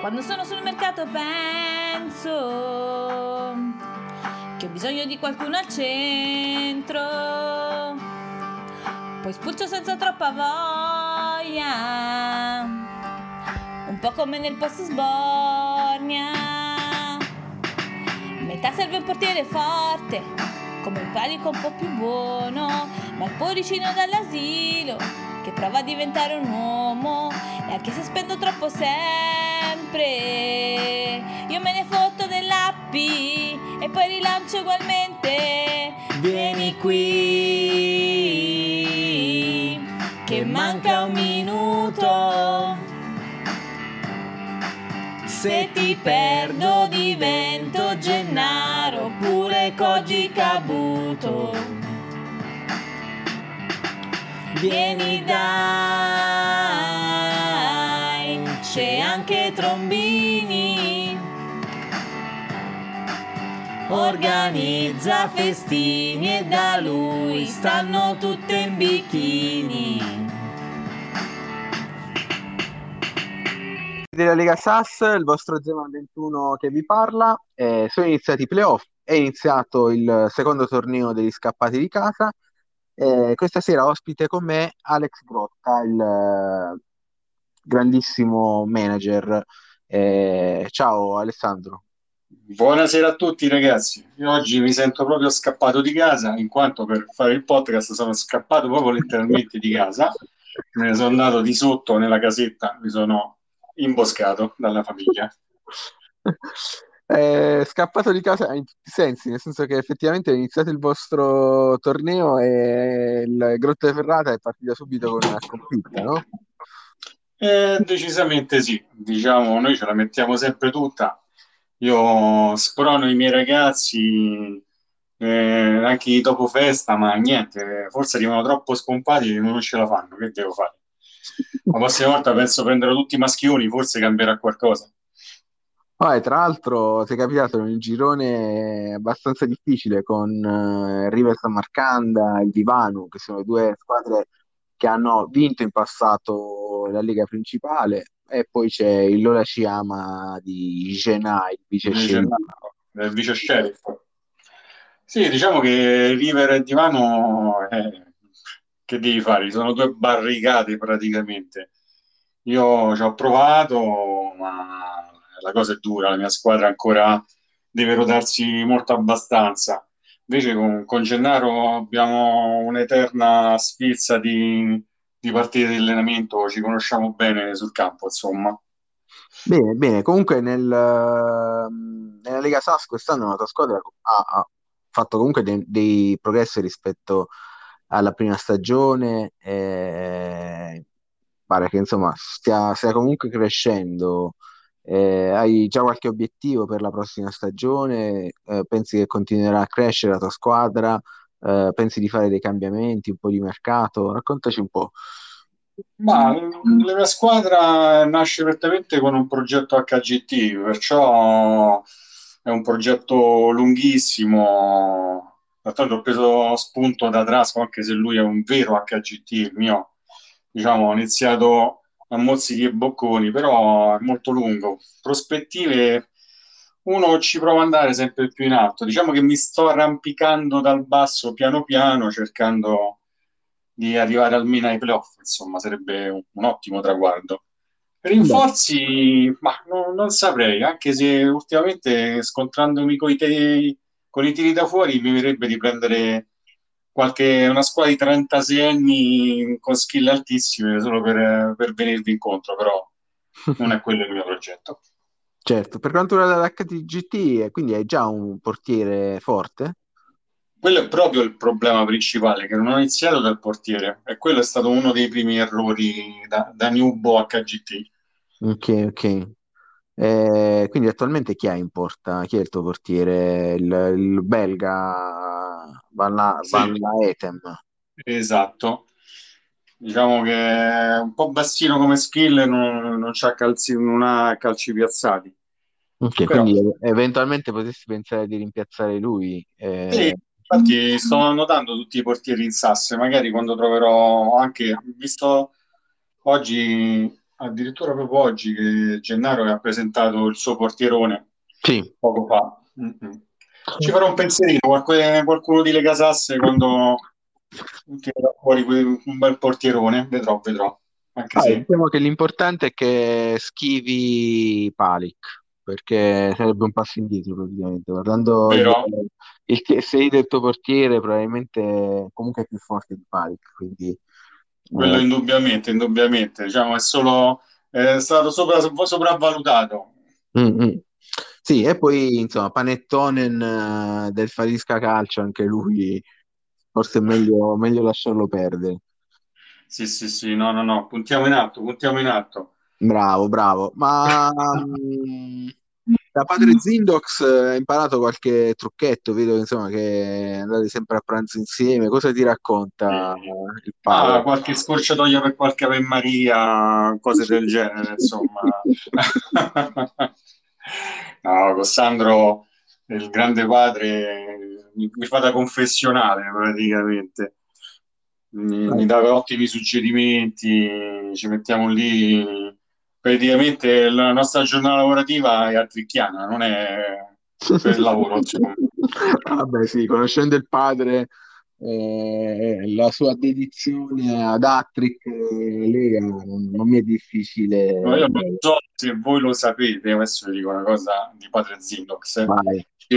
Quando sono sul mercato penso che ho bisogno di qualcuno al centro. Poi spulcio senza troppa voglia, un po' come nel post sbornia. Metà serve un portiere forte, come un panico un po' più buono, ma il poricino dall'asilo che prova a diventare un uomo e anche se spendo troppo sempre io me ne fotto dell'appi e poi rilancio ugualmente. Vieni qui che manca un minuto. Se ti perdo divento Gennaro oppure Koji Kabuto. Vieni dai, c'è anche Trombini. Organizza festini e da lui stanno tutte in bikini. della Lega SAS, il vostro Zeman 21 che vi parla. Eh, sono iniziati i playoff, è iniziato il secondo torneo degli scappati di casa eh, questa sera ospite con me Alex Grotta, il grandissimo manager. Eh, ciao Alessandro. Buonasera a tutti ragazzi, Io oggi mi sento proprio scappato di casa in quanto per fare il podcast sono scappato proprio letteralmente di casa, me ne sono andato di sotto nella casetta, mi sono imboscato dalla famiglia. è scappato di casa in tutti i sensi, nel senso che effettivamente è iniziato il vostro torneo e il Grotta Ferrata è partita subito con una sconfitta, no? Eh, decisamente sì, diciamo, noi ce la mettiamo sempre tutta. Io sprono i miei ragazzi eh, anche dopo festa, ma niente, forse arrivano troppo spompati e non ce la fanno. Che devo fare? La prossima volta penso prenderò tutti i maschioni, forse cambierà qualcosa. Poi, tra l'altro, si è capitato in un girone abbastanza difficile con eh, River San Marcanda e Divano, che sono due squadre che hanno vinto in passato la Lega principale, e poi c'è il Lola Ciama di Genà, il vice sceriffo. Il vice sheriff. Sì, diciamo che River e Divano, eh, che devi fare? Sono due barricate praticamente. Io ci ho provato, ma la cosa è dura, la mia squadra ancora deve rodarsi molto abbastanza. Invece con, con Gennaro abbiamo un'eterna sfilza di, di partite di allenamento, ci conosciamo bene sul campo, insomma. Bene, bene. Comunque nel, nella Lega SAS quest'anno la tua squadra ha, ha fatto comunque dei, dei, progressi rispetto alla prima stagione. Eh, pare che insomma stia, stia comunque crescendo eh, hai già qualche obiettivo per la prossima stagione? Eh, pensi che continuerà a crescere la tua squadra? Eh, pensi di fare dei cambiamenti, un po' di mercato? Raccontaci un po'. Ma la mia squadra nasce direttamente con un progetto HGT, perciò è un progetto lunghissimo. D'altronde ho preso spunto da Trasco, anche se lui è un vero HGT, il mio. Diciamo, ho iniziato a mozzichi e bocconi, però è molto lungo. Prospettive, uno ci prova ad andare sempre più in alto. Diciamo che mi sto arrampicando dal basso piano piano, cercando di arrivare almeno ai playoff, insomma, sarebbe un, un ottimo traguardo. Rinforzi, ma no, non saprei, anche se ultimamente scontrandomi con i, te- con i tiri da fuori mi verrebbe di prendere qualche, una squadra di 36 anni con skill altissime solo per, per venirvi incontro, però non è quello il mio progetto. Certo, per quanto riguarda l'HTGT, quindi hai già un portiere forte? Quello è proprio il problema principale, che non ho iniziato dal portiere, e quello è stato uno dei primi errori da, da Newbo HGT. Ok, ok. Eh, quindi attualmente chi hai in porta? Chi è il tuo portiere? Il, il belga Van, Sì, Van Etem. esatto. Diciamo che è un po' bassino come skill, non, non c'ha calci, non ha calci piazzati. Ok, Però quindi eventualmente potresti pensare di rimpiazzare lui. sì, Eh, infatti sto annotando tutti i portieri in sasse, magari quando troverò anche, visto oggi addirittura proprio oggi che Gennaro ha presentato il suo portierone Sì. poco fa. Mm-mm. Ci farò un pensierino, qualche- qualcuno di Lega Sasse quando tirerà fuori un bel portierone, vedrò, vedrò. Anche Ah, se diciamo che l'importante è che schivi Palic, perché sarebbe un passo indietro praticamente. Guardando il, vero, il TSI del tuo portiere, probabilmente comunque è più forte di Palic, quindi quello eh, indubbiamente, indubbiamente, diciamo, è solo è stato sopra- sopravvalutato. mm, mm. Sì, e poi insomma Panettonen eh, del Falisca Calcio, anche lui forse è meglio, meglio lasciarlo perdere. Sì, sì, sì, no, no, no, puntiamo in alto, puntiamo in alto. Bravo, bravo. Ma mm, da padre Zindox eh, hai imparato qualche trucchetto? Vedo insomma che andate sempre a pranzo insieme. Cosa ti racconta il Ah, padre? qualche scorciatoia per qualche Ave Maria, cose del genere, insomma. No, con Sandro, il grande padre, mi, mi fa da confessionale praticamente. Mi, mi dà ottimi suggerimenti, ci mettiamo lì. Praticamente la nostra giornata lavorativa è a Tricchiana, non è per lavoro. Vabbè, sì, conoscendo il padre, eh, la sua dedizione ad Attrick e Lega, non, non mi è difficile. No, io non so se voi lo sapete, adesso vi dico una cosa di Padre Zindox, eh, che,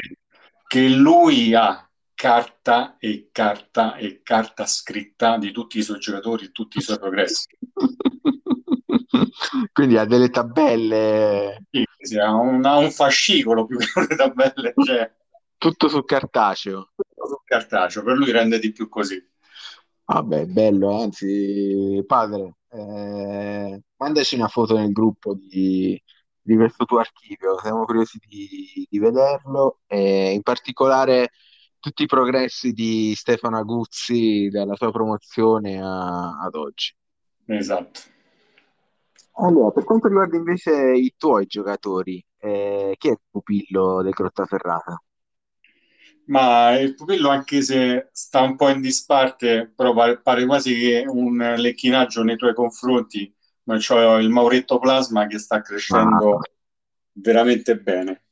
che lui ha carta e carta e carta scritta di tutti i suoi giocatori e tutti i suoi progressi. Quindi ha delle tabelle, Sì, sì, ha un, ha un fascicolo più che le tabelle, cioè tutto su cartaceo. tutto su cartaceo, per lui rende di più così. Vabbè, bello, anzi, padre, eh, mandaci una foto nel gruppo di, di questo tuo archivio, siamo curiosi di, di vederlo e in particolare tutti i progressi di Stefano Aguzzi dalla sua promozione a- ad oggi. Esatto. Allora, per quanto riguarda invece i tuoi giocatori, eh, chi è il pupillo del Grottaferrata? Ma il pupillo, anche se sta un po' in disparte, però pare, pare quasi che un lecchinaggio nei tuoi confronti, ma c'ho il Mauretto Plasma che sta Ah, crescendo veramente bene.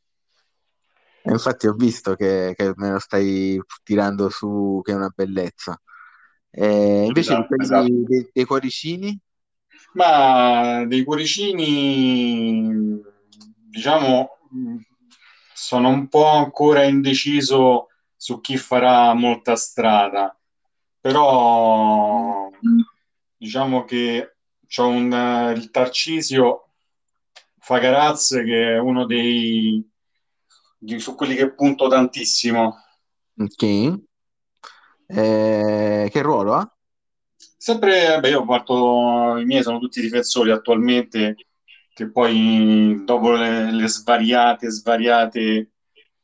e infatti ho visto che, che me lo stai tirando su, che è una bellezza. Eh, invece Esatto, esatto. dei, dei cuoricini? Ma dei cuoricini, diciamo, sono un po' ancora indeciso su chi farà molta strada, però diciamo che c'ho un, il Tarcisio Fagaraz che è uno dei di- su quelli che punto tantissimo. Ok. Eh, che ruolo ha? Sempre, beh, io parto, i miei sono tutti difensori attualmente, che poi dopo le, le svariate, svariate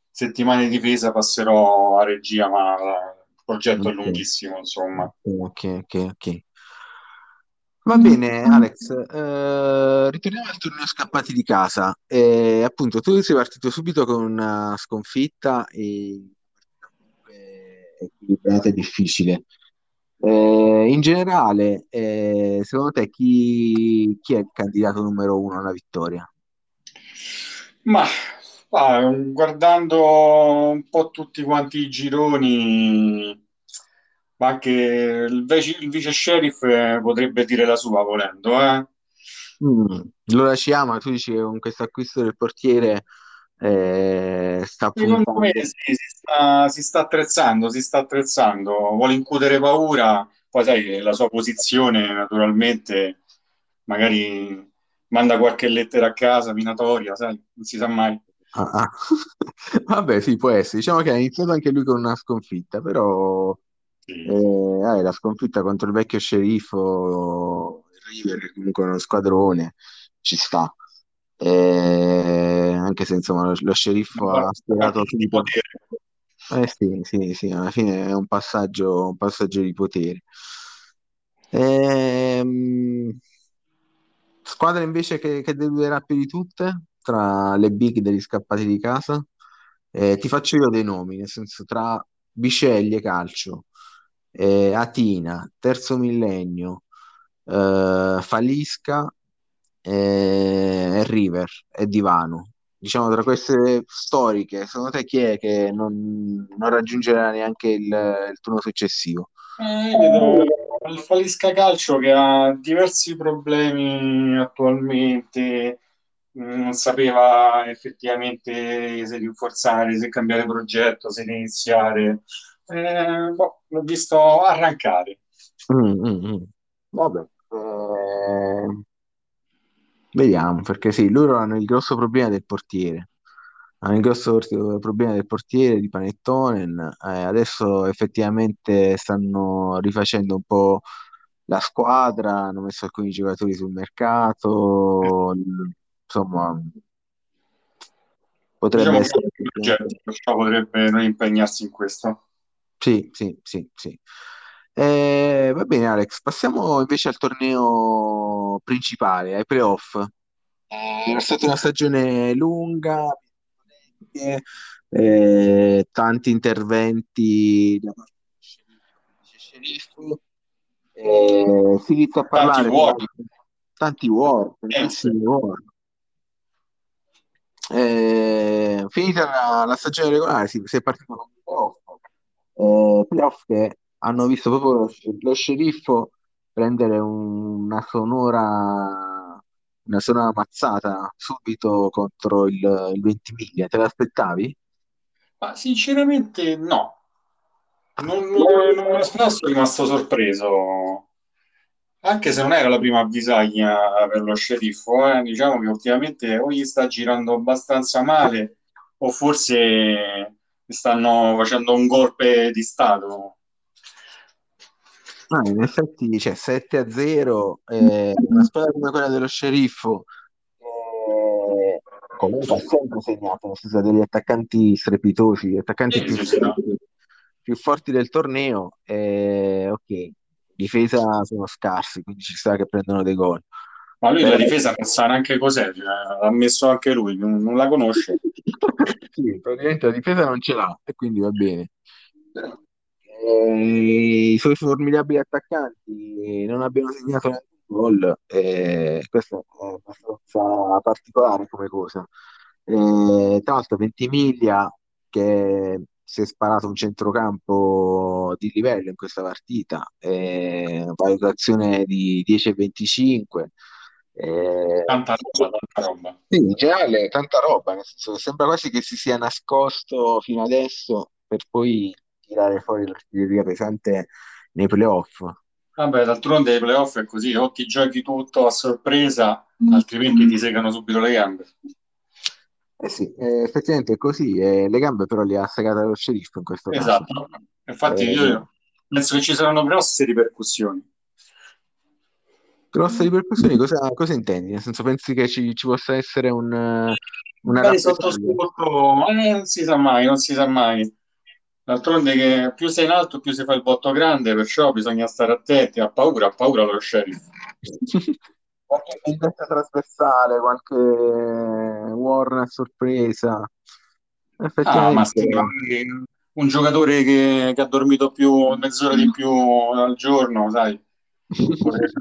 settimane di difesa passerò a regia, ma il progetto è Ok, lunghissimo, insomma. ok, ok, ok. Va bene, Alex, eh, ritorniamo al torneo scappati di casa. Eh, appunto, tu sei partito subito con una sconfitta e equilibrata e difficile. Eh, in generale, eh, secondo te chi, chi è il candidato numero uno alla vittoria? Ma ah, guardando un po' tutti quanti i gironi, ma anche il, vice, il vice sheriff eh, potrebbe dire la sua volendo, eh? Mm, Allora ci ama, tu dici che con questo acquisto del portiere eh, sta Secondo me sì, si sta, si sta attrezzando, si sta attrezzando, vuole incutere paura, poi sai, la sua posizione naturalmente, magari manda qualche lettera a casa, minatoria, sai, non si sa mai. Ah, ah. Vabbè, sì, può essere. Diciamo che ha iniziato anche lui con una sconfitta, però Sì. eh, la sconfitta contro il vecchio sceriffo, River, comunque uno squadrone, ci sta. Eh, anche se insomma lo, lo sceriffo ha spiegato Partito di potere. Eh sì, sì, sì, alla fine è un passaggio, un passaggio di potere. Ehm, squadra invece che, che deluderà più di tutte tra le big degli scappati di casa. Eh, ti faccio io dei nomi, nel senso tra Biceglie Calcio, eh, Atina, Terzo Millennio, eh, Falisca e, e River e Divano. Diciamo tra queste storiche, secondo te chi è che non, non raggiungerà neanche il, il turno successivo? Eh, il Falisca Calcio che ha diversi problemi attualmente, non sapeva effettivamente se rinforzare, se cambiare progetto, se iniziare. Eh, boh, l'ho visto arrancare. Mm, mm, mm. Vabbè, eh, vediamo, perché sì, loro hanno il grosso problema del portiere. Hanno il grosso problema del portiere di Panettonen. Eh, adesso effettivamente stanno rifacendo un po' la squadra, hanno messo alcuni giocatori sul mercato, insomma, potrebbe Diciamo essere progetto, perciò potrebbe non impegnarsi in questo. Sì, sì, sì, sì. Eh, va bene, Alex, passiamo invece al torneo principale, ai playoff. Eh, è stata una stagione lunga, eh, tanti interventi da parte del sceriffo. Eh, si inizia a Tanti parlare di tanti war, Eh, tantissimi war. Eh, finita la, la stagione regolare, si, si è partito con i playoff, eh, playoff che hanno visto proprio lo, lo sceriffo prendere un- una sonora, una sonora mazzata subito contro il, il Ventimiglia. Te l'aspettavi? ma sinceramente no. Non, non, non sono rimasto sorpreso, anche se non era la prima avvisaglia per lo sceriffo, eh. Diciamo che ultimamente o gli sta girando abbastanza male, o forse stanno facendo un golpe di stato. Ah, in effetti, cioè, 7 a 0, eh, una squadra come quella dello sceriffo, eh, comunque ha sempre segnato, nel senso degli attaccanti strepitosi, gli attaccanti più no. forti, più forti del torneo, eh, ok, difesa sono scarsi, quindi ci sta che prendono dei gol. Ma lui la Però difesa non sa neanche cos'è, cioè, l'ha messo anche lui, non, non la conosce. sì, praticamente la difesa non ce l'ha e quindi va bene. Però, eh, i suoi formidabili attaccanti non abbiano segnato neanche un gol, eh, questo è abbastanza particolare come cosa. Eh, tra l'altro Ventimiglia che si è sparato un centrocampo di livello in questa partita, eh, valutazione di 10 e 25. Eh, Tanta roba, tanta roba. sì, in generale tanta roba, nel senso che sembra quasi che si sia nascosto fino adesso per poi tirare fuori l'artiglieria pesante nei playoff. Vabbè, d'altronde ai playoff è così, o ti giochi tutto a sorpresa, altrimenti ti segano subito le gambe. Eh sì, eh, effettivamente è così, eh, le gambe però le ha segate lo sceriffo in questo caso. Esatto. Infatti Eh, io penso che ci saranno grosse ripercussioni. grosse ripercussioni, cosa, cosa intendi? Nel senso, pensi che ci, ci possa essere un, eh, una Magari sotto rappresaglia? sotto, eh, non si sa mai, non si sa mai. D'altronde che più sei in alto, più si fa il botto grande, perciò bisogna stare attenti, ha paura, ha paura lo sheriff. Qualche vendetta trasversale, qualche warn a sorpresa. Ah, ma sì, un giocatore che, che ha dormito più mezz'ora di più al giorno, sai, potrebbe,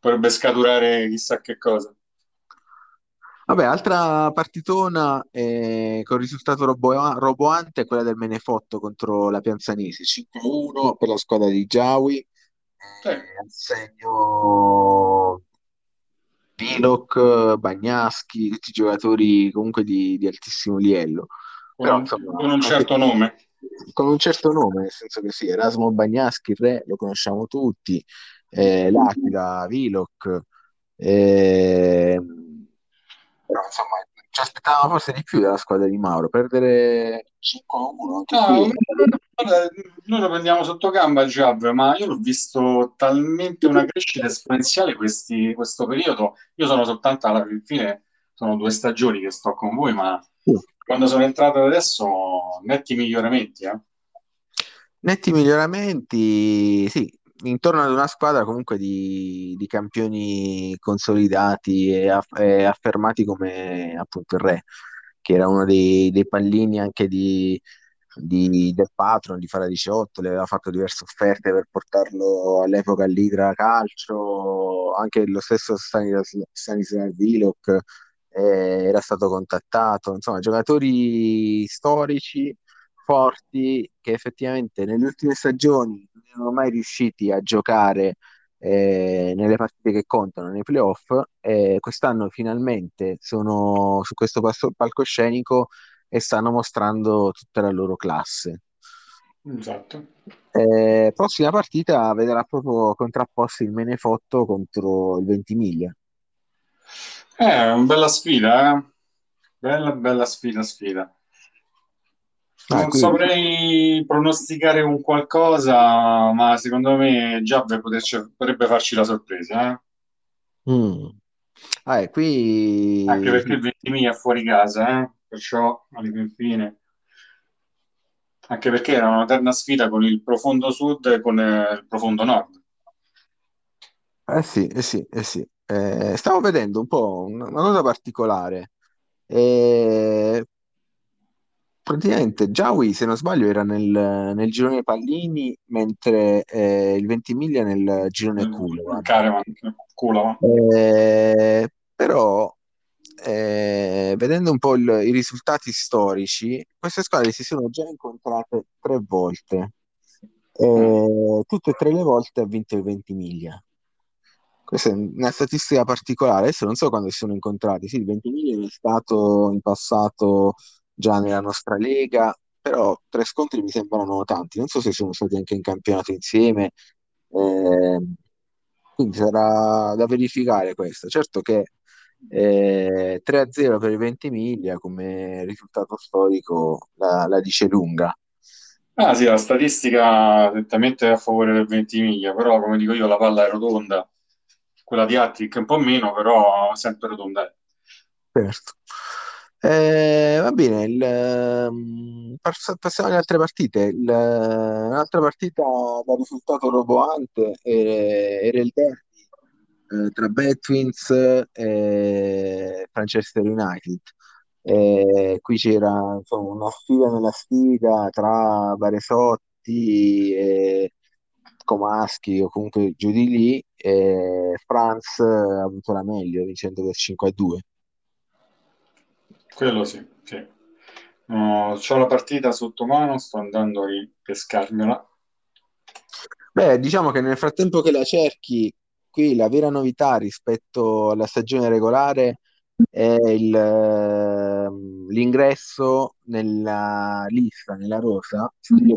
potrebbe scaturare chissà che cosa. Vabbè, altra partitona eh, con risultato robo- roboante è quella del Menefotto contro la Pianzanesi, 5-1 per la squadra di Giawi, Sì. eh, al segno Piloc, Bagnaschi, tutti giocatori comunque di, di altissimo livello. Con Però un, insomma, con un anche certo nome. con un certo nome, nel senso che sì, Erasmo Bagnaschi, il re, lo conosciamo tutti, eh, L'Aquila, Piloc, ehm, però insomma ci aspettavamo forse di più dalla squadra di Mauro, perdere 5-1 anche No, qui. guarda, noi lo prendiamo sotto gamba il Jav, ma io l'ho visto talmente una crescita esponenziale questi- questo periodo. Io sono soltanto alla fine, sono due stagioni che sto con voi, ma Sì. quando sono entrato adesso, netti miglioramenti, eh. Netti miglioramenti, sì, intorno ad una squadra comunque di, di campioni consolidati e, aff- e affermati come appunto il Re, che era uno dei, dei pallini anche di, di, del patron di Fara 18, le aveva fatto diverse offerte per portarlo all'epoca all'Idra Calcio, anche lo stesso Stanislas Vilok eh, era stato contattato, insomma giocatori storici forti che effettivamente nelle ultime stagioni non erano mai riusciti a giocare eh, nelle partite che contano nei playoff e quest'anno finalmente sono su questo palcoscenico e stanno mostrando tutta la loro classe. Esatto. Eh, prossima partita vedrà proprio contrapposti il Menefotto contro il Ventimiglia. È eh, una bella sfida, eh? Bella, bella sfida, sfida. Ah, non quindi... saprei pronosticare un qualcosa, ma secondo me già potrebbe farci la sorpresa. Eh? Mm. Ah, qui... Anche perché il Ventimiglia è fuori casa, eh? perciò alla fine. Anche perché era una terna sfida con il profondo sud e con eh, il profondo nord. Eh sì, eh sì, eh sì. Eh, stavo vedendo un po' una, una cosa particolare. Eh, praticamente Giaui, se non sbaglio, era nel, nel girone Pallini, mentre eh, il Ventimiglia nel girone Culova. Culova. Eh, però eh, vedendo un po' il, i risultati storici, queste squadre si sono già incontrate tre volte. Eh, tutte e tre le volte ha vinto il Ventimiglia. Questa è una statistica particolare. Adesso non so quando si sono incontrati. Sì, il Ventimiglia è stato in passato già nella nostra lega, però tre scontri mi sembrano tanti. Non so se sono stati anche in campionato insieme. Eh, quindi sarà da verificare questo. Certo che eh, 3-0 per il Ventimiglia come risultato storico la, la dice lunga. Ah sì, la statistica certamente è a favore del Ventimiglia, però come dico io la palla è rotonda, quella di Attic un po' meno, però sempre rotonda. Certo. Eh, va bene, il, um, passiamo alle altre partite. Il, un'altra partita da risultato roboante era, il derby eh, tra Batwins e Manchester United. E qui c'era insomma, una sfida nella sfida tra Baresotti e Comaschi o comunque giù di lì e Franz ha avuto la meglio vincendo per 5 a 2 quello sì, sì. No, ho la partita sotto mano sto andando a ripescarmela. Beh diciamo che nel frattempo che la cerchi qui la vera novità rispetto alla stagione regolare è il, ehm, l'ingresso nella lista, nella rosa, del,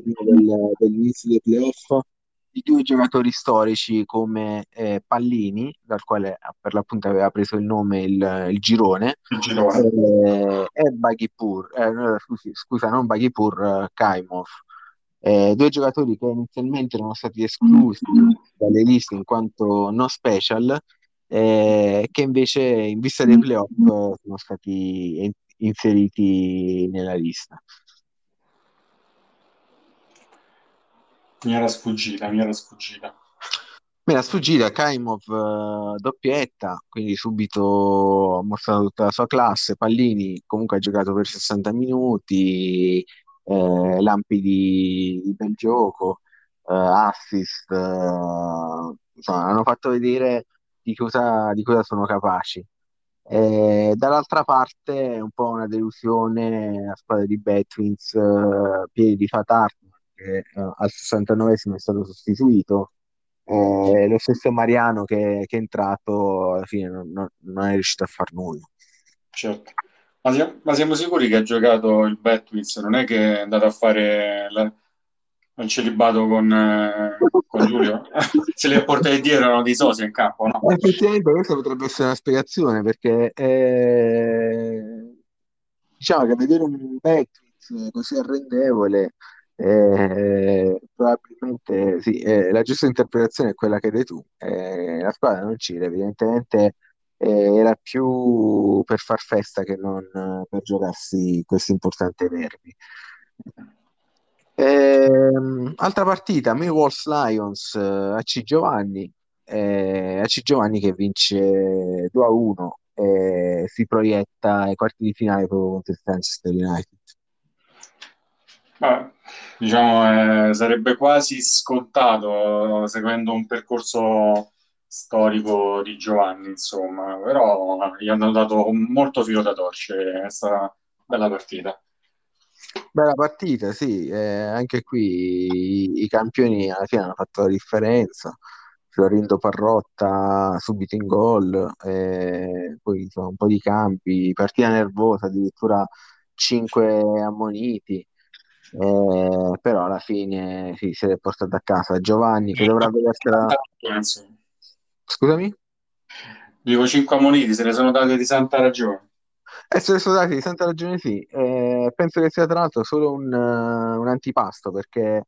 dell'inizio dei playoff, di due giocatori storici come eh, Pallini, dal quale per l'appunto aveva preso il nome il, il girone, il girone. Eh, e Baghipur, eh, scusa, non Baghipur, eh, Kaimov eh, due giocatori che inizialmente erano stati esclusi dalle liste in quanto no special, eh, che invece in vista dei playoff sono stati in- inseriti nella lista. Mi era sfuggita, mi era sfuggita. Mi era sfuggita Kaimov uh, doppietta, quindi subito ha mostrato tutta la sua classe. Pallini comunque ha giocato per 60 minuti, eh, lampi di, di, bel gioco, eh, assist, eh, insomma, hanno fatto vedere di cosa, di cosa sono capaci. E dall'altra parte è un po' una delusione a squadra di Betwins, eh, piedi di Fatar che eh, al 69 è stato sostituito. Eh, lo stesso Mariano che, che, è entrato alla fine non, non, non è riuscito a far nulla. Certo. Ma siamo, ma siamo sicuri che ha giocato il Betwitz? Non è che è andato a fare la- il celibato con, eh, con Giulio? Se li ha portati dietro erano di sosia in campo, no? Effettivamente questa potrebbe essere una spiegazione perché eh, diciamo che vedere un Betwitz così arrendevole eh, probabilmente sì, eh, la giusta interpretazione è quella che hai tu. Eh, la squadra non ci evidentemente eh, era più per far festa che non eh, per giocarsi questo importante derby. Ehm, altra partita, Millwalls Lions eh, a C Giovanni, a C Giovanni che vince 2 a 1 e si proietta ai quarti di finale proprio contro il Manchester United. Diciamo, eh, sarebbe quasi scontato seguendo un percorso storico di Giovanni, insomma, però gli hanno dato molto filo da torcere, è stata bella partita. Bella partita, sì, eh, anche qui i, i campioni alla fine hanno fatto la differenza. Florindo Parrotta subito in gol, eh, poi insomma, un po' di campi, partita nervosa, addirittura 5 ammoniti, eh, però alla fine sì, se l'è portata a casa Giovanni che dovrà vedersela. Scusami? Dico 5 ammoniti, se ne sono date di santa ragione. Eh, se ne sono dati di santa ragione sì, eh, penso che sia tra l'altro solo un, uh, un antipasto perché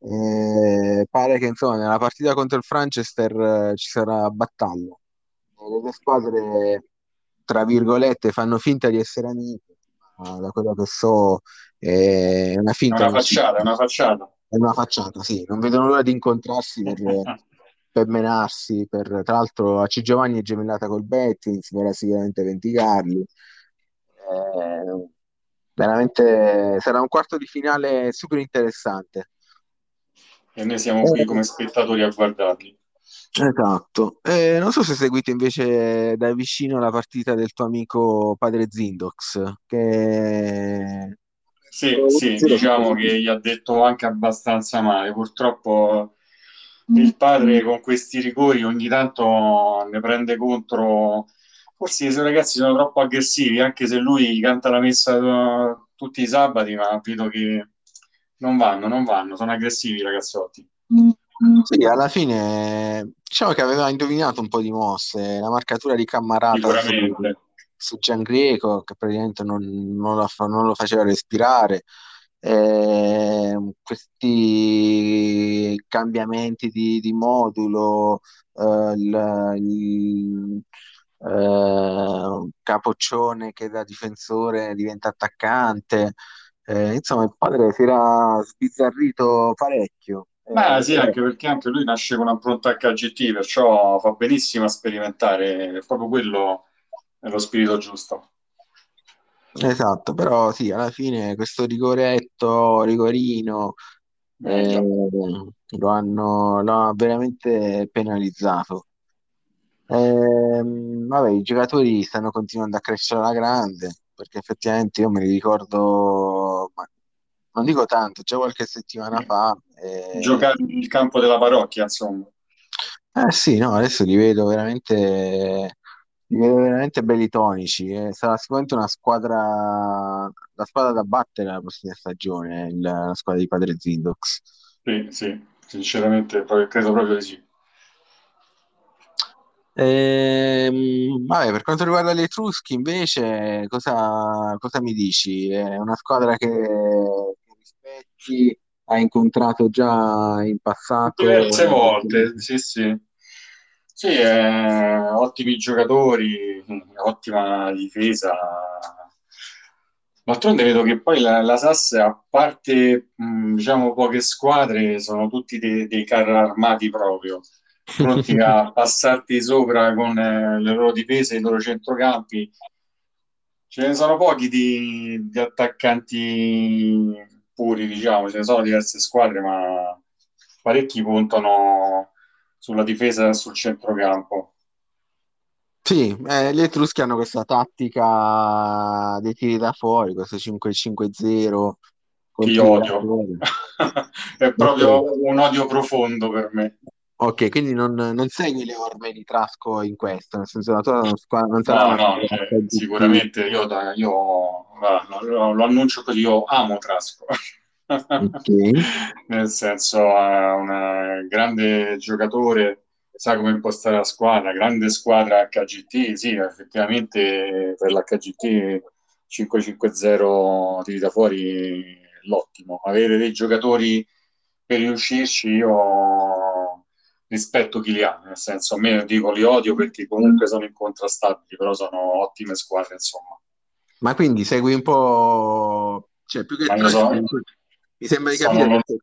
eh, pare che insomma nella partita contro il Franchester ci sarà battaglia. Le due squadre, tra virgolette, fanno finta di essere amiche, da quello che so è una finta. È una facciata, è una facciata. È una facciata, sì, non vedono l'ora di incontrarsi per, per menarsi. Per, tra l'altro a C. Giovanni è gemellata col Bettins, vorrà sicuramente vendicarli. Eh, veramente sarà un quarto di finale super interessante. E noi siamo qui come spettatori a guardarli. Esatto. Eh, non so se hai seguito invece da vicino la partita del tuo amico padre Zindox, che... Sì, sì, diciamo che gli ha detto anche abbastanza male. Purtroppo il padre con questi rigori ogni tanto ne prende contro forse i suoi ragazzi sono troppo aggressivi, anche se lui canta la messa uh, tutti i sabati, ma vedo che non vanno, non vanno, sono aggressivi i ragazzotti. Sì, alla fine diciamo che aveva indovinato un po' di mosse, la marcatura di Cammarata su, su Giangreco, che praticamente non, non, lo, non lo faceva respirare. Eh, questi cambiamenti di, di modulo, eh, il, il eh, Capoccione che da difensore diventa attaccante. Eh, insomma, il padre si era sbizzarrito parecchio. Beh, sì, anche perché anche lui nasce con una pronta HGT, perciò fa benissimo a sperimentare, è proprio quello è lo spirito giusto. Esatto, però sì, alla fine questo rigoretto, rigorino, eh, lo hanno, lo hanno veramente penalizzato. Ehm, vabbè, i giocatori stanno continuando a crescere alla grande, perché effettivamente io me li ricordo, ma non dico tanto, già qualche settimana fa. Eh... Giocare nel campo della parrocchia, insomma. Eh sì, no, adesso li vedo veramente, li vedo veramente belli tonici. Eh, sarà sicuramente una squadra, la squadra da battere la prossima stagione, il, la squadra di Padre Zindox. Sì, sì, sinceramente credo proprio di sì. Ehm, vabbè, per quanto riguarda gli Etruschi, invece, cosa, cosa mi dici? È una squadra che, rispetti, hai incontrato già in passato? Diverse volte, sì, sì. Sì, eh, ottimi giocatori, ottima difesa. D'altronde vedo che poi la, la SAS, a parte mh, diciamo poche squadre, sono tutti dei, dei carri armati proprio pronti a passarti sopra con eh, le loro difese i loro centrocampi. Ce ne sono pochi di, di attaccanti puri, diciamo, ce ne sono diverse squadre, ma parecchi puntano sulla difesa e sul centrocampo. Sì, eh, gli Etruschi hanno questa tattica dei tiri da fuori, questo 5-5-0. Che io odio. È proprio un odio profondo per me. Ok, quindi non, non segui le orme di Trasco in questo, nel senso la tua squadra non sarà no, no, cioè, sicuramente io, io lo, lo, annuncio così, io amo Trasco. Okay. nel senso è un grande giocatore, sa come impostare la squadra, grande squadra HGT, sì, effettivamente per l'HGT 5-5-0 tiri da fuori l'ottimo. Avere dei giocatori per riuscirci io rispetto chi li ha, nel senso a me dico li odio perché comunque sono incontrastabili, però sono ottime squadre, insomma. Ma quindi segui un po', cioè più che altro so, mi sembra di capire che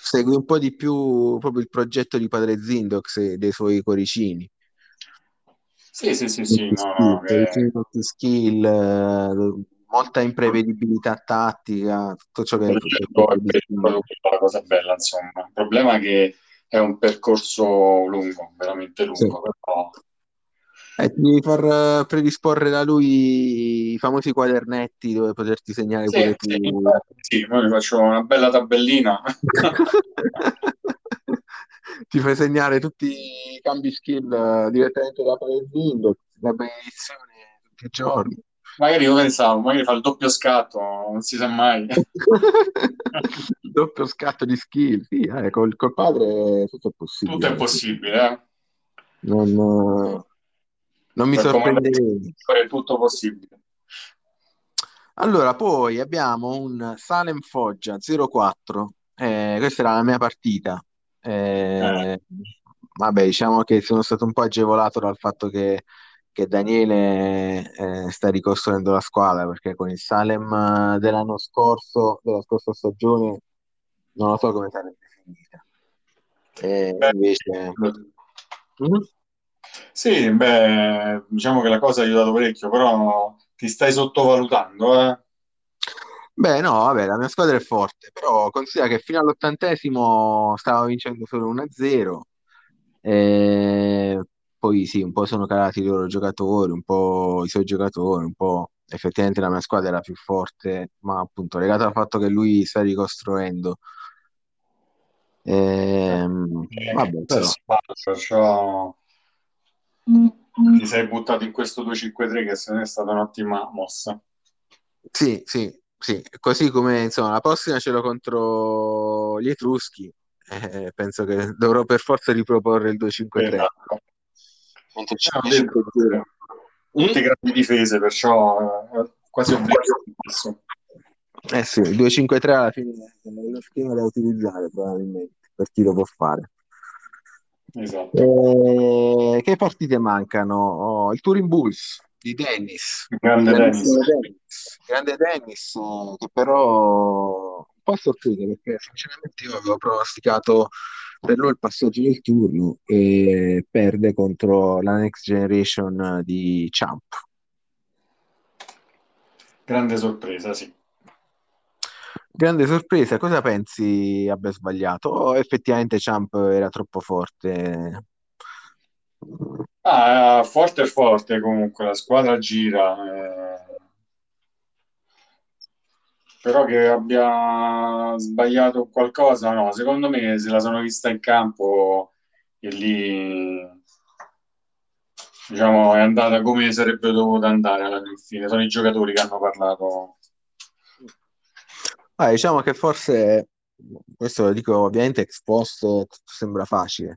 segui un po' di più proprio il progetto di Padre Zindox e dei suoi cuoricini. Sì, sì, sì, sì, no, no, che... skill, molta imprevedibilità tattica, tutto ciò che è la cosa bella, insomma. Il problema è che è un percorso lungo, veramente lungo, sì. però... Eh, ti devi far predisporre da lui i famosi quadernetti dove poterti segnare sì, pure sì, tu. Sì, poi faccio una bella tabellina. ti fai segnare tutti i cambi skill direttamente da Windows, la benedizione tutti i giorni. Magari io pensavo, magari fa il doppio scatto, non si sa mai. doppio scatto di skill, sì, eh, col, col, padre tutto è possibile. Tutto è possibile, eh? Non, non mi sorprenderei. È tutto possibile. Allora, poi abbiamo un Salem Foggia 04. Eh, questa era la mia partita. Eh, eh. Vabbè, diciamo che sono stato un po' agevolato dal fatto che che Daniele eh, sta ricostruendo la squadra perché con il Salem dell'anno scorso, della scorsa stagione, non lo so come sarebbe finita. E invece... Mm? Sì, beh, diciamo che la cosa ha aiutato parecchio, però ti stai sottovalutando, eh? Beh, no, vabbè, la mia squadra è forte, però considera che fino all'ottantesimo stavo vincendo solo 1-0. Eh, poi sì, un po' sono calati i loro giocatori, un po' i suoi giocatori, un po' effettivamente la mia squadra era più forte, ma appunto legato al fatto che lui sta ricostruendo. Ehm, vabbè, però. Perciò ti sei buttato in questo 2-5-3 che secondo me è stata un'ottima mossa. Sì, sì, sì, così come insomma la prossima ce l'ho contro gli Etruschi, eh, penso che dovrò per forza riproporre il 2-5-3. Esatto. Mentre Tutte grandi difese, perciò eh, quasi obbligato. Eh sì, il 2-5-3 alla fine è lo schema da utilizzare probabilmente per chi lo può fare. Esatto. Eh, che partite mancano? Oh, il Turing Bulls di Dennis. Grande Dennis. Dennis. Grande Dennis, eh, che però un po' sorprende perché sinceramente io avevo pronosticato per lui il passaggio del turno e perde contro la next generation di Champ. Grande sorpresa, sì. Grande sorpresa, cosa pensi abbia sbagliato? O effettivamente Champ era troppo forte? Ah, forte e forte comunque, la squadra gira. Eh però che abbia sbagliato qualcosa, no, secondo me se la sono vista in campo e lì diciamo è andata come sarebbe dovuta andare alla fine, sono i giocatori che hanno parlato. Ah, diciamo che forse questo lo dico ovviamente ex post sembra facile.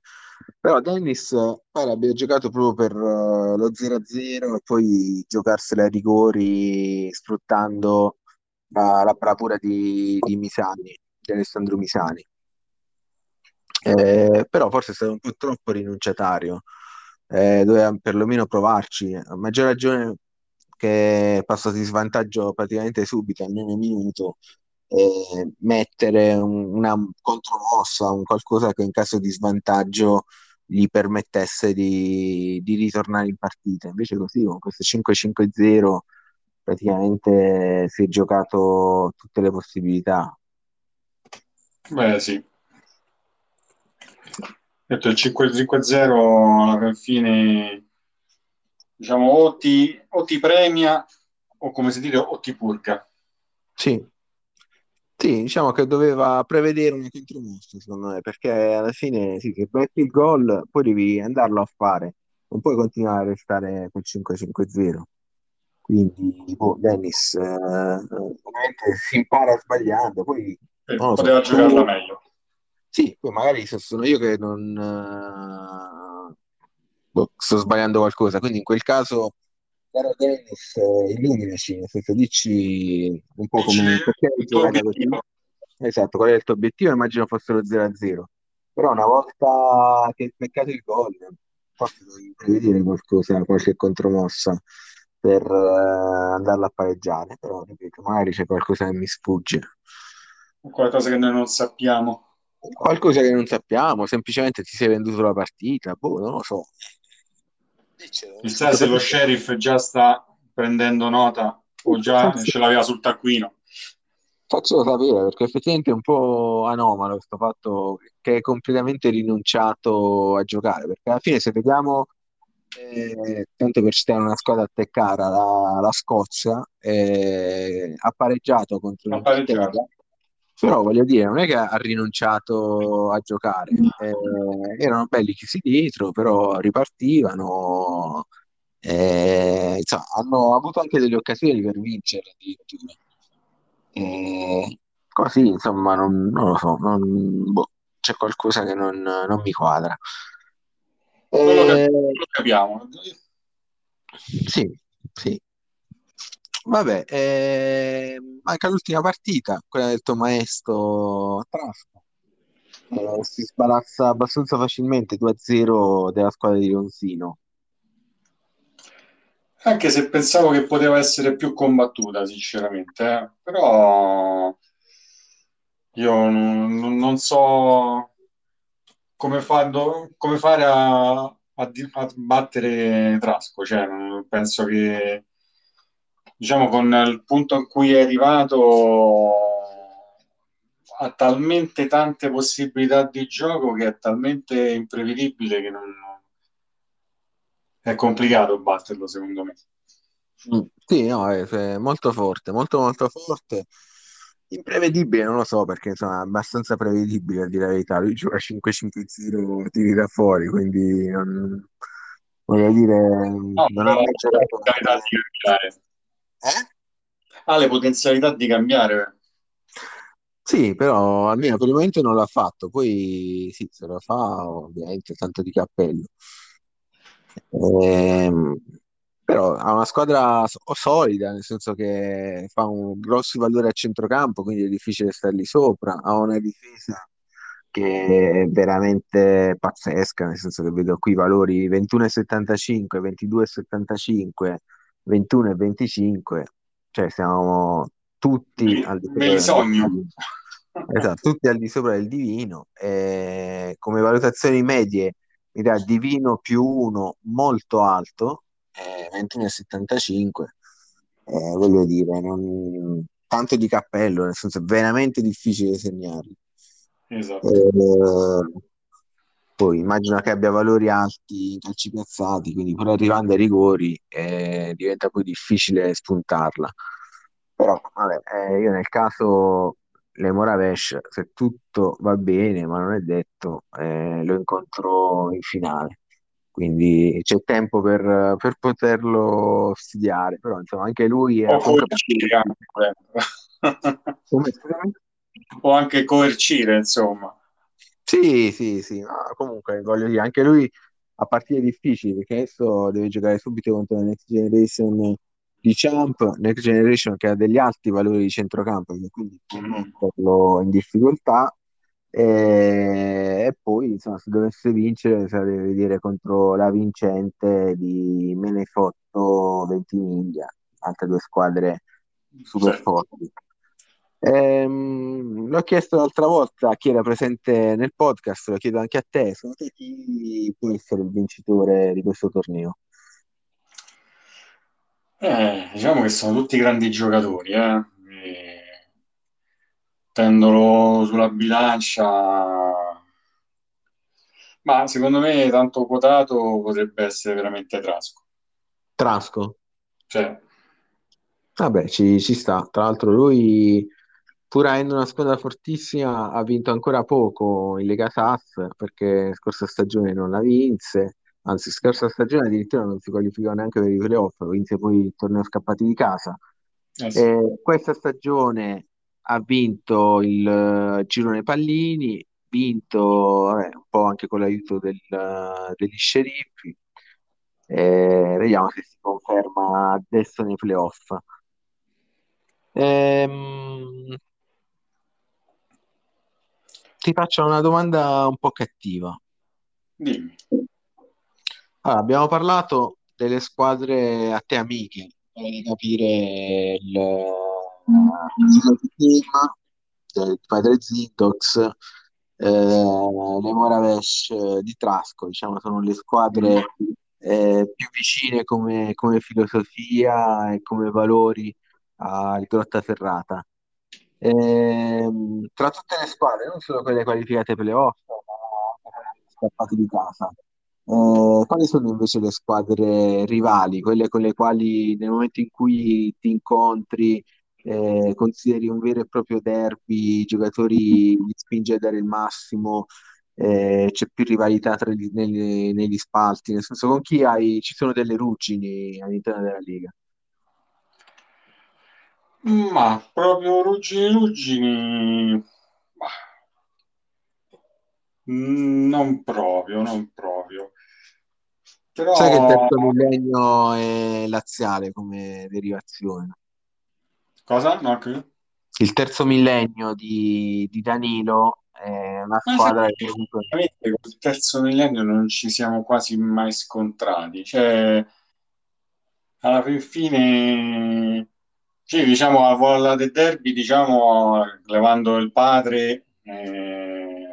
Però Dennis pare abbia giocato proprio per uh, lo 0-0 e poi giocarsela ai rigori sfruttando la, la bravura di, di Misani, di Alessandro Misani. Eh, però forse è stato un po' troppo rinunciatario, eh, doveva perlomeno provarci, a maggior ragione che è passato in svantaggio praticamente subito, al nono minuto, eh, mettere un, una contromossa, un qualcosa che in caso di svantaggio gli permettesse di, di ritornare in partita. Invece così, con questo 5-5-0 praticamente si è giocato tutte le possibilità. Beh, sì. Detto il 5-0 alla fine diciamo o ti, o ti premia o come si dice o ti purga. Sì. Sì, diciamo che doveva prevedere una contromossa, secondo me, perché alla fine sì, che metti il gol, poi devi andarlo a fare, non puoi continuare a restare col 5-5-0. Quindi, boh, Dennis, eh, ovviamente si impara sbagliando, poi eh, poteva so, giocarla tu... meglio. Sì, poi magari sono io che non uh, boh, sto sbagliando qualcosa, quindi in quel caso, caro Dennis, illuminaci, nel senso dici un po' come perché hai giocato così. Esatto, qual è il tuo obiettivo? Immagino fosse lo 0-0. Però una volta che hai peccato il gol, forse devi prevedere qualcosa, qualche contromossa per eh, andarla a pareggiare, però ripeto, magari c'è qualcosa che mi sfugge. Qualcosa che noi non sappiamo. Qualcosa che non sappiamo, semplicemente ti sei venduto la partita, boh, non lo so. Chissà se lo sheriff già sta prendendo nota o già ce l'aveva sul taccuino. Faccelo sapere perché effettivamente è un po' anomalo questo fatto che è completamente rinunciato a giocare. Perché alla fine, se vediamo, eh, tanto per citare una squadra a te cara, la, la Scozia, eh, ha pareggiato contro l'Inghilterra. Però voglio dire, non è che ha rinunciato a giocare, eh, erano belli chiusi dietro, però ripartivano, eh, insomma, hanno avuto anche delle occasioni per vincere addirittura. E così, insomma, non, non lo so, non, boh, c'è qualcosa che non, non mi quadra. Non lo, cap- lo capiamo. Sì, sì. Vabbè, eh, manca l'ultima partita, quella del tuo maestro Trasco. Eh, si sbarazza abbastanza facilmente 2-0 della squadra di Ronsino. Anche se pensavo che poteva essere più combattuta, sinceramente, eh. però io non, non so come, fa, come fare a, a, a, battere Trasco. Cioè, penso che diciamo con il punto in cui è arrivato ha talmente tante possibilità di gioco che è talmente imprevedibile che non, è complicato batterlo, secondo me. Mm, sì, no, è, è molto forte, molto molto forte. Imprevedibile, non lo so, perché insomma è abbastanza prevedibile a dire la verità. Lui gioca 5-5-0, tiri da fuori, quindi non, voglio dire, no, non ha mai giocato. Eh? Ha le potenzialità di cambiare. Sì, però almeno per il momento non l'ha fatto, poi sì, se lo fa ovviamente tanto di cappello. Ehm, però ha una squadra solida, nel senso che fa un grossi valori a centrocampo, quindi è difficile stargli sopra. Ha una difesa che è veramente pazzesca, nel senso che vedo qui valori 21,75, 22,75, 21,25, cioè siamo tutti al di sopra. Me li sogno. Esatto, tutti al di sopra del divino. E come valutazioni medie mi dà Divino più uno molto alto, eh, 21,75. Eh, voglio dire, non... tanto di cappello, nel senso è veramente difficile segnarli. Esatto. Eh, poi immagino che abbia valori alti in calci piazzati, quindi pur arrivando ai rigori eh, diventa poi difficile spuntarla. Però vabbè, eh, io nel caso le Moravesh, se tutto va bene, ma non è detto, eh, lo incontro in finale. Quindi c'è tempo per, per poterlo studiare, però insomma anche lui è o anche coercire, insomma. Sì, sì, sì, ma comunque voglio dire, anche lui a partire difficili, perché adesso deve giocare subito contro la Next Generation di Champ, Next Generation che ha degli alti valori di centrocampo, quindi può metterlo in difficoltà. E, e, poi, insomma, se dovesse vincere, sarebbe vedere contro la vincente di Menefotto Ventimiglia, altre due squadre super forti. Ehm, l'ho chiesto l'altra volta a chi era presente nel podcast, lo chiedo anche a te, secondo te chi può essere il vincitore di questo torneo? Eh, diciamo che sono tutti grandi giocatori, eh. tendono sulla bilancia, ma secondo me tanto quotato potrebbe essere veramente Trasco. Trasco? Cioè. Vabbè, ci, ci sta. Tra l'altro lui, pur avendo una squadra fortissima, ha vinto ancora poco in Lega SAS, perché scorsa stagione non la vinse anzi scorsa stagione addirittura non si qualificò neanche per i playoff, vinse poi il torneo scappati di casa. Eh sì. eh, questa stagione ha vinto il uh, girone pallini, vinto vabbè, un po' anche con l'aiuto del, uh, degli sceriffi. Eh, vediamo se si conferma adesso nei playoff. Ehm, ti faccio una domanda un po' cattiva. Dimmi. Allora, abbiamo parlato delle squadre a te amiche, per capire il, il tema del padre Zintox, eh, le Moravesh di Trasco, diciamo, sono le squadre eh, più vicine come, come filosofia e come valori al Grottaferrata. Ehm, tra tutte le squadre, non solo quelle qualificate per le off, scappate di casa, eh, quali sono invece le squadre rivali, quelle con le quali nel momento in cui ti incontri eh, consideri un vero e proprio derby, i giocatori li spingi a dare il massimo, eh, c'è più rivalità gli- negli, negli spalti, nel senso con chi hai, ci sono delle ruggini all'interno della Lega. Ma proprio ruggini ruggini, non proprio, non proprio. Sai che il Però, terzo millennio è laziale come derivazione. cosa? No, che- Il terzo millennio di, di Danilo è una Ma squadra che comunque... veramente col terzo millennio non ci siamo quasi mai scontrati. Cioè, alla fin fine, sì, diciamo, a Volla del Derby, diciamo, levando il padre, eh,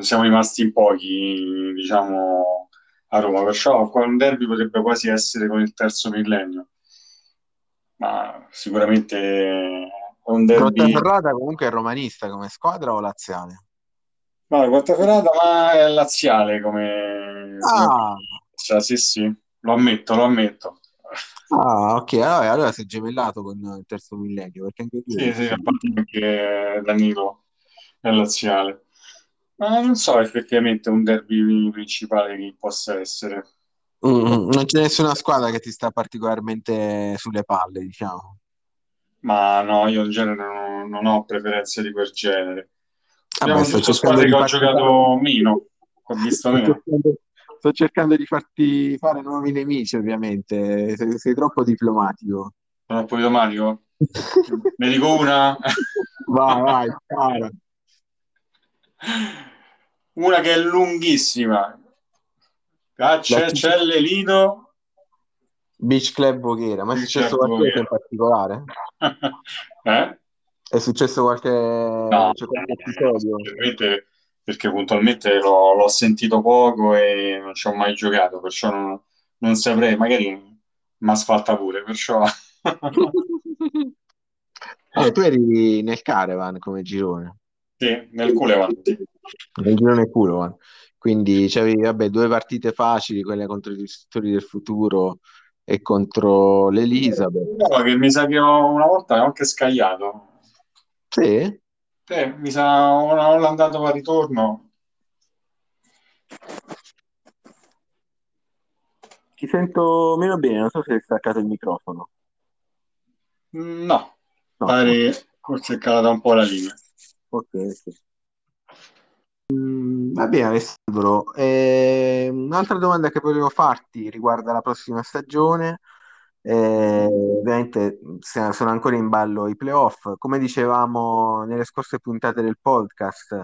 siamo rimasti in pochi, diciamo, a Roma. Perciò qua un derby potrebbe quasi essere con il terzo millennio. Ma sicuramente è un derby. Grottaferrata comunque è romanista come squadra o laziale? No, Quartaferrata, ma è laziale come, come... Ah, Cioè, sì, sì, lo ammetto, lo ammetto. Ah, ok, allora, allora sei gemellato con il terzo millennio, perché anche Sì, tu... sì, infatti anche Danilo è laziale. Ma non so effettivamente un derby principale che possa essere. Mm, mm, non c'è nessuna squadra che ti sta particolarmente sulle palle, diciamo. Ma no, io in genere non, non ho preferenze di quel genere. Vabbè, Abbiamo sto giusto squadre che ho giocato meno, ho visto Sto meno. Sto cercando di farti fare nuovi nemici, ovviamente. Sei, sei troppo diplomatico. Sono un po' automatico. Ne dico una. Vai, vai, spara. Una che è lunghissima. La C'è, l'Elino. Beach Club Voghera, ma è Beach successo Club qualcosa in particolare? Eh? È successo qualche, No, c'è qualche episodio? sinceramente, perché puntualmente l'ho l'ho sentito poco e non ci ho mai giocato, perciò non, non saprei, magari mi asfalta pure, perciò Eh, tu eri nel Caravan come girone, sì, nel avanti. nel girone Culovan, quindi c'avevi vabbè, due partite facili, quelle contro i distruttori del futuro e contro l'Elizabeth. No, che mi sa che una volta ho anche scagliato. Sì? Sì, mi sa una volta andato a ritorno. Ti sento meno bene, non so se hai staccato il microfono. No, No, pare forse è calata un po' la linea. ok, ok. Mm, Va bene, Alessandro. Eh, un'altra domanda che volevo farti riguarda la prossima stagione. Eh, ovviamente sono ancora in ballo i playoff. Come dicevamo nelle scorse puntate del podcast,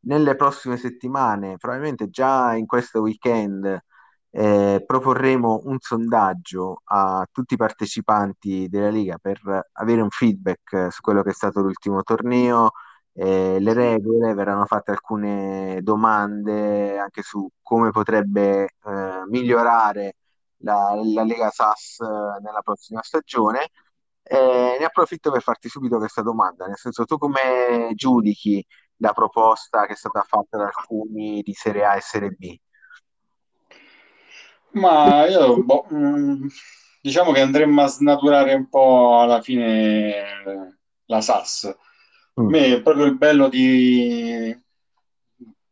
nelle prossime settimane, probabilmente già in questo weekend, eh, proporremo un sondaggio a tutti i partecipanti della Liga per avere un feedback su quello che è stato l'ultimo torneo eh, le regole, verranno fatte alcune domande anche su come potrebbe eh, migliorare la, la Lega SAS eh, nella prossima stagione. Eh, ne approfitto per farti subito questa domanda, nel senso tu come giudichi la proposta che è stata fatta da alcuni di Serie A e Serie B? Ma io, boh, mh, diciamo che andremmo a snaturare un po' alla fine la SAS. Mm. me è proprio il bello di,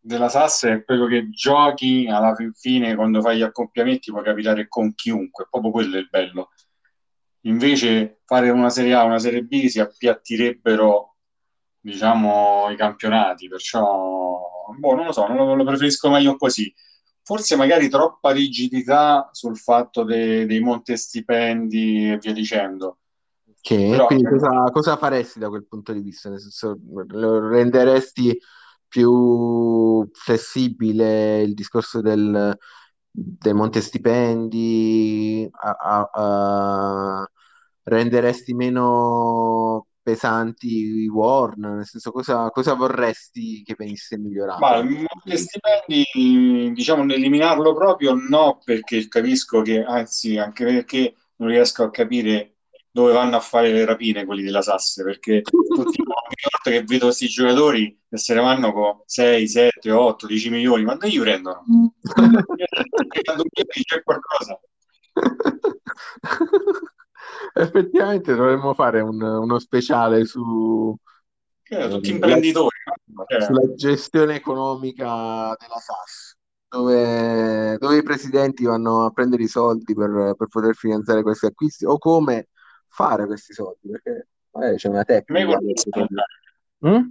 della SAS è proprio che giochi alla fin fine quando fai gli accoppiamenti puoi capitare con chiunque, proprio quello è il bello. Invece fare una Serie A, una Serie B si appiattirebbero, diciamo, i campionati, perciò, boh, non lo so, non lo, lo preferisco meglio così. Forse magari troppa rigidità sul fatto de- dei monte stipendi e via dicendo. Che, Però, quindi cosa, cosa faresti da quel punto di vista? Nel senso, lo renderesti più flessibile il discorso del, del monte stipendi? A- a- a- renderesti meno pesanti i WARN? Nel senso, cosa, cosa vorresti che venisse ma migliorato? il monte stipendi, diciamo, eliminarlo proprio no, perché capisco che, anzi, anche perché non riesco a capire dove vanno a fare le rapine quelli della Sasse, perché tutti ogni volta che vedo questi giocatori che se ne vanno con 6, 7, 8, 10 milioni, ma dove gli prendono? C'è qualcosa. Effettivamente dovremmo fare un- uno speciale su, Eh, tutti eh, la- imprenditori, no? Cioè, sulla gestione economica della SAS, dove, dove i presidenti vanno a prendere i soldi per, per poter finanziare questi acquisti o come fare questi soldi, perché magari c'è una me tecnica. col dietro. passamontagna. Mm?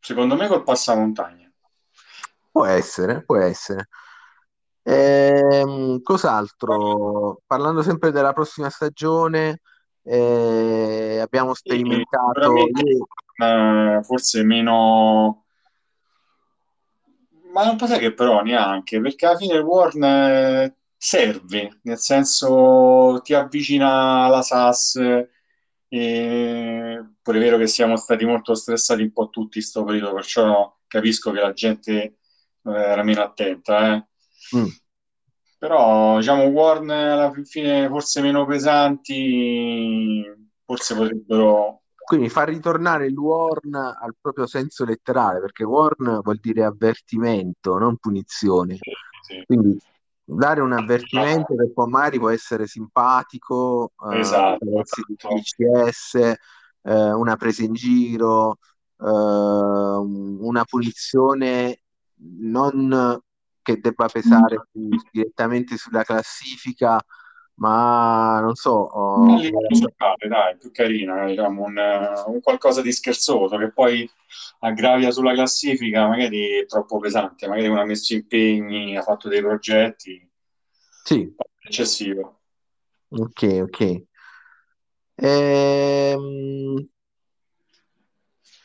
Secondo me col passamontagna. Può essere, può essere. Ehm, cos'altro? Parlando sempre della prossima stagione, eh, abbiamo sperimentato. eh, forse meno, ma non sai che però neanche, perché alla fine il Warn eh, serve, nel senso ti avvicina alla SAS, e pure è vero che siamo stati molto stressati un po' tutti sto periodo, perciò capisco che la gente eh, era meno attenta, eh. Mm. Però diciamo Warn alla fine forse meno pesanti, forse potrebbero... Quindi far ritornare il warn al proprio senso letterale, perché warn vuol dire avvertimento, non punizione. Sì, Quindi dare un avvertimento che poi magari può essere simpatico, eh, esatto, esatto. CS, eh, una presa in giro, eh, una punizione non che debba pesare su- direttamente sulla classifica, ma non so, A oh, livello sociale, dai, più carina, diciamo, un, eh, un qualcosa di scherzoso che poi aggravia sulla classifica, magari è troppo pesante, magari uno ha messo impegni, ha fatto dei progetti, sì, eccessivo. ok, ok. Ehm,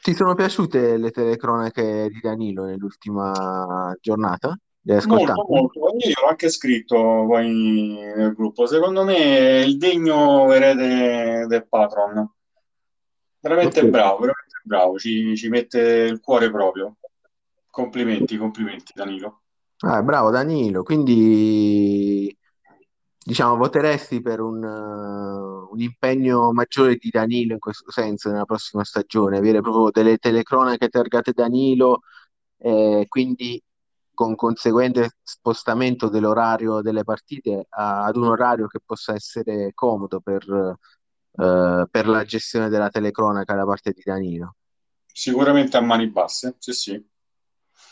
ti sono piaciute le telecronache di Danilo nell'ultima giornata? Hai Molto, molto. Io l'ho anche scritto poi nel gruppo. Secondo me è il degno erede del patron. Veramente Ok. bravo, veramente bravo. Ci, ci mette il cuore proprio. Complimenti, complimenti, Danilo. Ah, bravo Danilo, quindi diciamo voteresti per un, eh, un impegno maggiore di Danilo in questo senso nella prossima stagione, avere proprio delle telecronache targate Danilo e quindi con conseguente spostamento dell'orario delle partite a- ad un orario che possa essere comodo per, eh, per la gestione della telecronaca da parte di Danilo. Sicuramente a mani basse, sì, sì.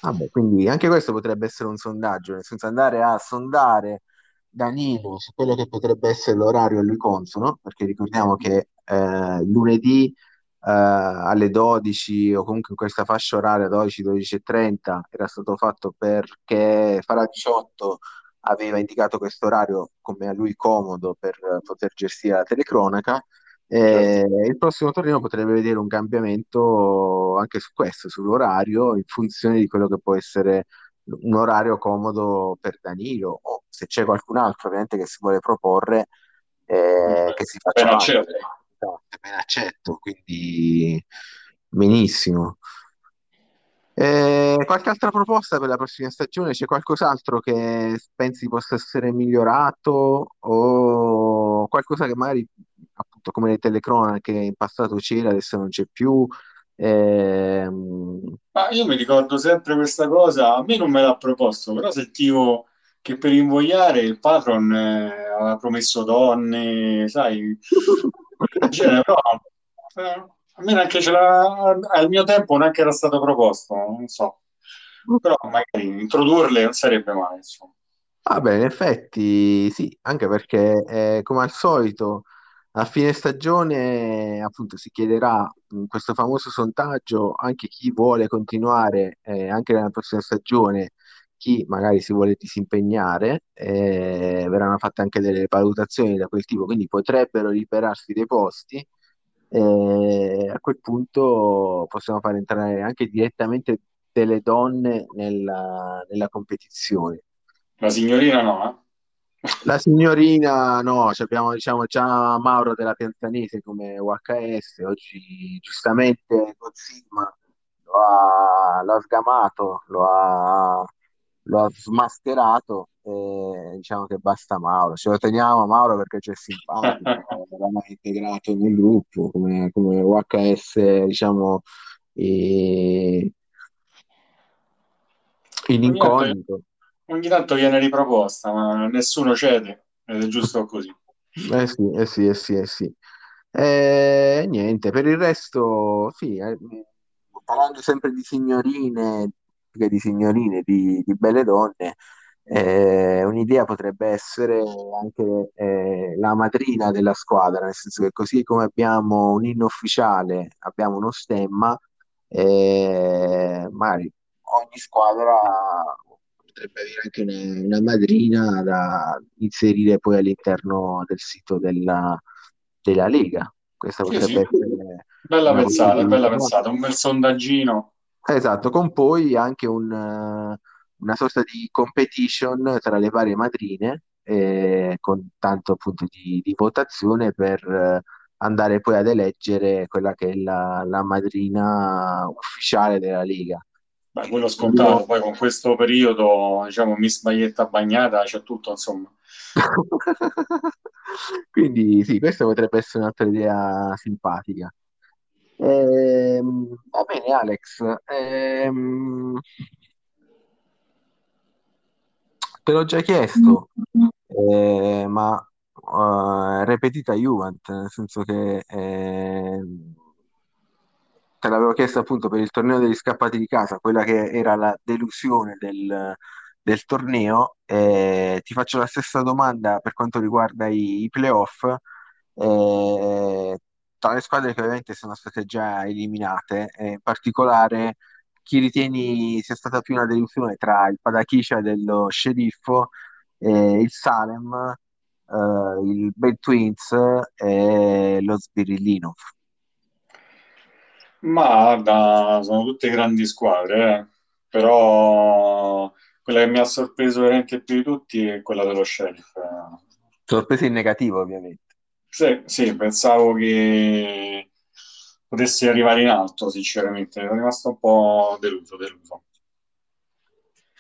Vabbè, quindi anche questo potrebbe essere un sondaggio, nel senso andare a sondare Danilo su quello che potrebbe essere l'orario a lui consono, perché ricordiamo che eh, lunedì alle 12 o comunque in questa fascia oraria 12, 12 e 30 era stato fatto perché 18 aveva indicato questo orario come a lui comodo per eh, poter gestire la telecronaca. E il prossimo torneo potrebbe vedere un cambiamento anche su questo, sull'orario, in funzione di quello che può essere un orario comodo per Danilo o se c'è qualcun altro ovviamente che si vuole proporre eh, che si faccia Ben parte. Accetto. Esatto, ben accetto, quindi benissimo. Eh, qualche altra proposta per la prossima stagione? C'è qualcos'altro che pensi possa essere migliorato o qualcosa che magari, appunto, come le telecronache in passato c'era, adesso non c'è più? Ehm, Ma io mi ricordo sempre questa cosa, a me non me l'ha proposto, però sentivo che per invogliare il patron eh, aveva promesso donne, sai, però eh, a me neanche ce l'ha, al mio tempo neanche era stato proposto, non so, però magari introdurle non sarebbe male, insomma. Vabbè, in effetti sì, anche perché eh, come al solito a fine stagione appunto si chiederà in questo famoso sondaggio anche chi vuole continuare eh, anche nella prossima stagione, chi magari si vuole disimpegnare, eh, verranno fatte anche delle valutazioni da quel tipo, quindi potrebbero liberarsi dei posti e a quel punto possiamo far entrare anche direttamente delle donne nella nella competizione. La signorina no, eh? La signorina, no, abbiamo diciamo già Mauro della Piantanese come UHS, oggi giustamente con Sigma lo ha, lo ha sgamato, lo ha, lo ha smascherato eh, diciamo che basta Mauro. Ce lo teniamo Mauro perché c'è simpatico, l'abbiamo integrato nel gruppo come, come UHS, diciamo, e... in Ogni tanto, incognito. ogni tanto viene riproposta, ma nessuno cede, ed è giusto così. Eh sì, eh sì, eh sì, eh sì. E niente, per il resto, sì, eh, parlando sempre di signorine, che di signorine, di, di belle donne, eh, un'idea potrebbe essere anche eh, la madrina della squadra, nel senso che così come abbiamo un inno ufficiale, abbiamo uno stemma, eh, magari ogni squadra potrebbe avere anche una, una madrina da inserire poi all'interno del sito della, della Lega. Questa Sì, sì, potrebbe essere bella pensata, bella pensata, un bel sondaggino. Esatto, con poi anche un, eh, una sorta di competition tra le varie madrine, eh, con tanto appunto di, di votazione per eh, andare poi ad eleggere quella che è la, la madrina ufficiale della Lega. Beh, quello Io- scontato, poi con questo periodo, diciamo, Miss Maglietta Bagnata, c'è tutto, insomma. Quindi sì, questa potrebbe essere un'altra idea simpatica. Ehm, va bene, Alex. Ehm, te l'ho già chiesto, eh, ma eh, repetita Juventus, nel senso che ehm, te l'avevo chiesto appunto per il torneo degli scappati di casa, quella che era la delusione del, del torneo. Eh, ti faccio la stessa domanda per quanto riguarda i, i playoff. Eh, tra le squadre che ovviamente sono state già eliminate, eh, in particolare chi ritieni sia stata più una delusione tra il Padakisha dello Sceriffo, eh, il Salem, eh, il Bad Twins e lo Sbirillino. Ma guarda, sono tutte grandi squadre, eh. Però quella che mi ha sorpreso veramente più di tutti è quella dello Sheriff. eh. Sorpresa in negativo, ovviamente. Sì, sì, pensavo che potesse arrivare in alto, sinceramente. Sono rimasto un po' deluso, deluso.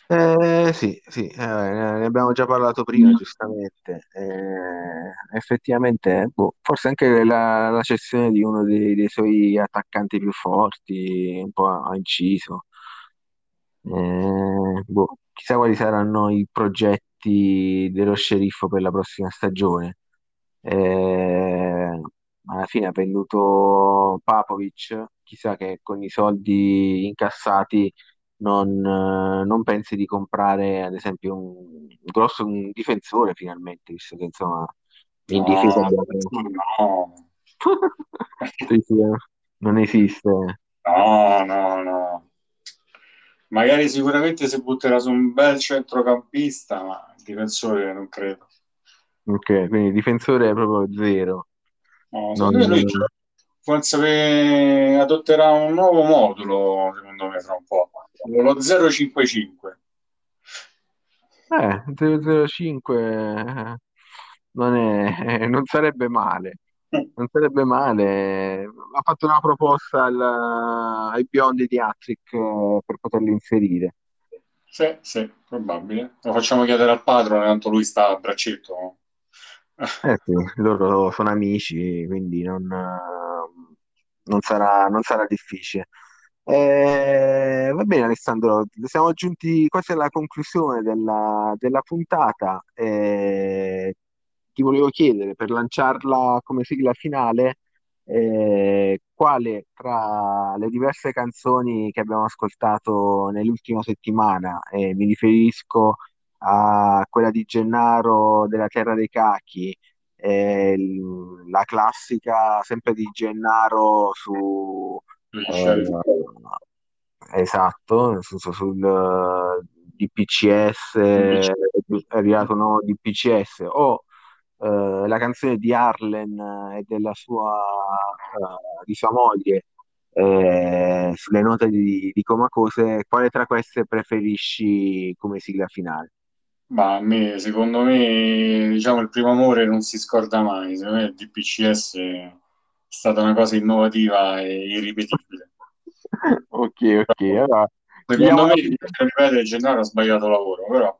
Eh, sì, sì, eh, ne abbiamo già parlato prima, giustamente. Eh, effettivamente, boh, forse anche la, la cessione di uno dei, dei suoi attaccanti più forti un po' ha inciso. Eh, boh, chissà quali saranno i progetti dello sceriffo per la prossima stagione. Eh, alla fine ha venduto Papovic, chissà che con i soldi incassati non, eh, non pensi di comprare ad esempio un, grosso un difensore finalmente, visto che insomma in difesa No, no, Sì, sì, eh, non esiste. no, no, no. Magari sicuramente si butterà su un bel centrocampista, ma il difensore non credo. Ok, quindi difensore è proprio zero. No, Non... lui forse adotterà un nuovo modulo, secondo me, fra un po'. Lo 055. Eh, 005 eh, non è, non sarebbe male. Non sarebbe male. Ha fatto una proposta al- ai biondi di Attrick eh, per poterli inserire. Sì, sì, probabile. Lo facciamo chiedere al padrone, tanto lui sta a braccetto. Eh sì, loro sono amici, quindi non, eh, non sarà, non sarà difficile. Eh, va bene, Alessandro, siamo giunti quasi alla conclusione della, della puntata. Eh, ti volevo chiedere, per lanciarla come sigla finale, eh, quale tra le diverse canzoni che abbiamo ascoltato nell'ultima settimana, e mi riferisco a quella di Gennaro della Terra dei Cachi, e l- la classica sempre di Gennaro su eh, esatto, nel senso sul eh, DPCS, è arrivato nuovo DPCS, o eh, la canzone di Arlen e della sua, eh, di sua moglie eh, sulle note di, di Comacose, quale tra queste preferisci come sigla finale? Ma a me, secondo me, diciamo, il primo amore non si scorda mai. Secondo me il DPCS è stata una cosa innovativa e irripetibile. Ok, ok, allora Secondo me, la... ripetere, Gennaro ha sbagliato lavoro, però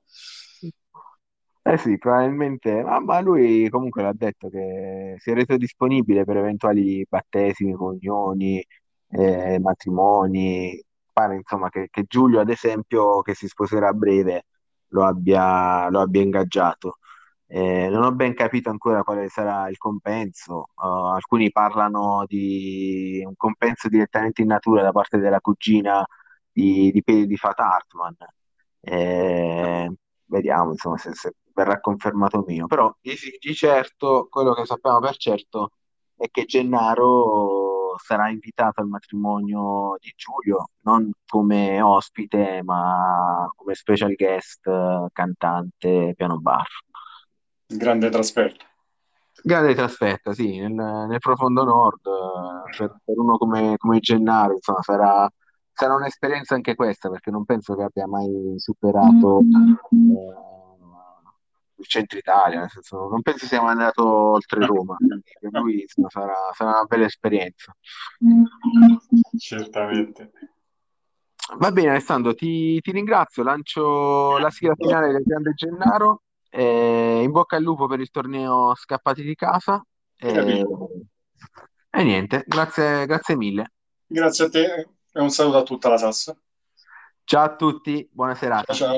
Eh sì, probabilmente, ma, ma lui comunque l'ha detto che si è reso disponibile per eventuali battesimi, comunioni, eh, matrimoni. Pare insomma che, che Giulio, ad esempio, che si sposerà a breve, lo abbia, lo abbia ingaggiato. Eh, non ho ben capito ancora quale sarà il compenso. Uh, alcuni parlano di un compenso direttamente in natura da parte della cugina di, di, di Fat Hartman. Eh, vediamo insomma se, se verrà confermato mio. Però di, di certo, quello che sappiamo per certo è che Gennaro sarà invitato al matrimonio di Giulio, non come ospite, ma come special guest, cantante, piano bar. Grande trasferta. Grande trasferta, sì, nel, nel profondo nord, per, per uno come, come Gennaro, insomma, sarà, sarà un'esperienza anche questa, perché non penso che abbia mai superato eh, il centro Italia, nel senso, non penso sia mai andato oltre Roma, quindi per lui sarà, sarà una bella esperienza. Certamente. Va bene, Alessandro, ti, ti ringrazio, lancio la sigla finale del Grande Gennaro. Eh, in bocca al lupo per il torneo Scappati di casa. E, e niente, grazie, grazie mille. Grazie a te e un saluto a tutta la Sassa. Ciao a tutti, buona serata. Ciao.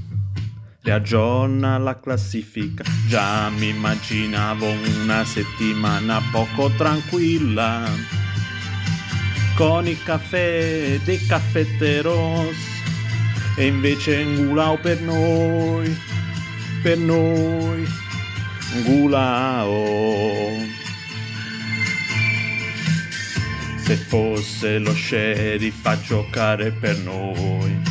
Riaggiorna la classifica. Già mi immaginavo una settimana poco tranquilla. Con il caffè dei caffetteros. E invece Ngulao per noi. Per noi. Ngulao. Se fosse lo sheriff a giocare per noi.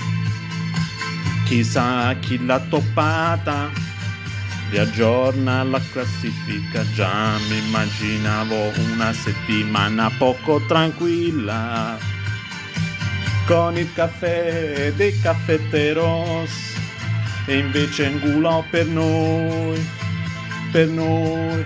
Chissà chi l'ha toppata. Riaggiorna la classifica. Già mi immaginavo una settimana poco tranquilla. Con il caffè dei caffetteros. E invece Ngulò per noi per noi.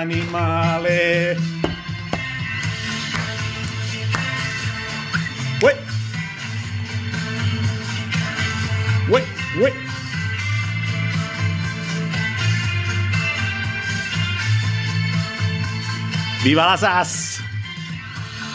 animale. Uè. Uè, uè. Viva la SAS!